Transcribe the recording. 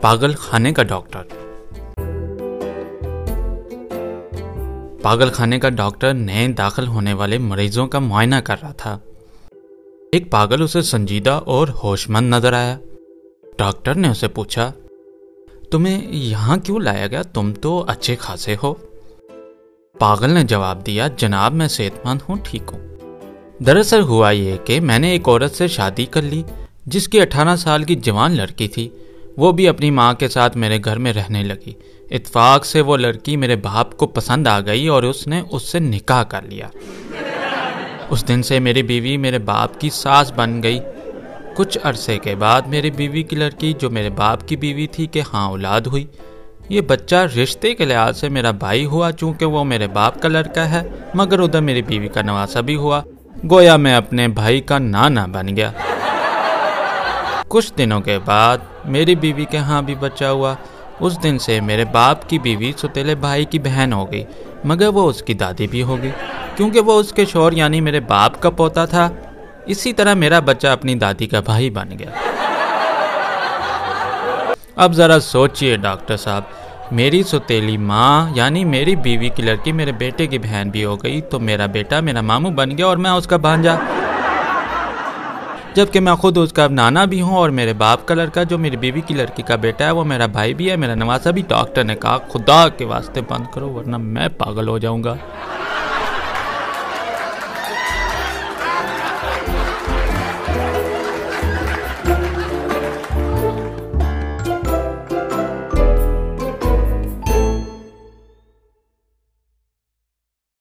پاگل خانے کا ڈاکٹر۔ پاگل خانے کا ڈاکٹر نئے داخل ہونے والے مریضوں کا معائنہ کر رہا تھا۔ ایک پاگل اسے سنجیدہ اور ہوش مند نظر آیا۔ ڈاکٹر نے اسے پوچھا، تمہیں یہاں کیوں لایا گیا؟ تم تو اچھے خاصے ہو۔ پاگل نے جواب دیا، جناب، میں صحت مند ہوں، ٹھیک ہوں۔ دراصل ہوا یہ کہ میں نے ایک عورت سے شادی کر لی، جس کی اٹھارہ سال کی جوان لڑکی تھی۔ وہ بھی اپنی ماں کے ساتھ میرے گھر میں رہنے لگی۔ اتفاق سے وہ لڑکی میرے باپ کو پسند آ گئی اور اس نے اس سے نکاح کر لیا۔ اس دن سے میری بیوی میرے باپ کی ساس بن گئی۔ کچھ عرصے کے بعد میری بیوی کی لڑکی جو میرے باپ کی بیوی تھی کہ ہاں اولاد ہوئی۔ یہ بچہ رشتے کے لحاظ سے میرا بھائی ہوا چونکہ وہ میرے باپ کا لڑکا ہے، مگر ادھر میری بیوی کا نواسا بھی ہوا۔ گویا میں اپنے بھائی کا نانا بن گیا۔ کچھ دنوں کے بعد میری بیوی کے ہاں بھی بچہ ہوا۔ اس دن سے میرے باپ کی بیوی ستیلے بھائی کی بہن ہو گئی، مگر وہ اس کی دادی بھی ہو گئی۔ کیونکہ وہ اس کے شور یعنی میرے باپ کا پوتا تھا، اسی طرح میرا بچہ اپنی دادی کا بھائی بن گیا۔ اب ذرا سوچئے ڈاکٹر صاحب، میری ستیلی ماں یعنی میری بیوی کی لڑکی میرے بیٹے کی بہن بھی ہو گئی، تو میرا بیٹا میرا ماموں بن گیا اور میں اس کا بھانجا۔ جبکہ میں خود اس کا نانا بھی ہوں اور میرے باپ کا لڑکا جو میری بیوی کی لڑکی کا بیٹا ہے وہ میرا بھائی بھی ہے، میرا نواسا بھی، ڈاکٹر نے کہا، خدا کے واسطے بند کرو ورنہ میں پاگل ہو جاؤں گا۔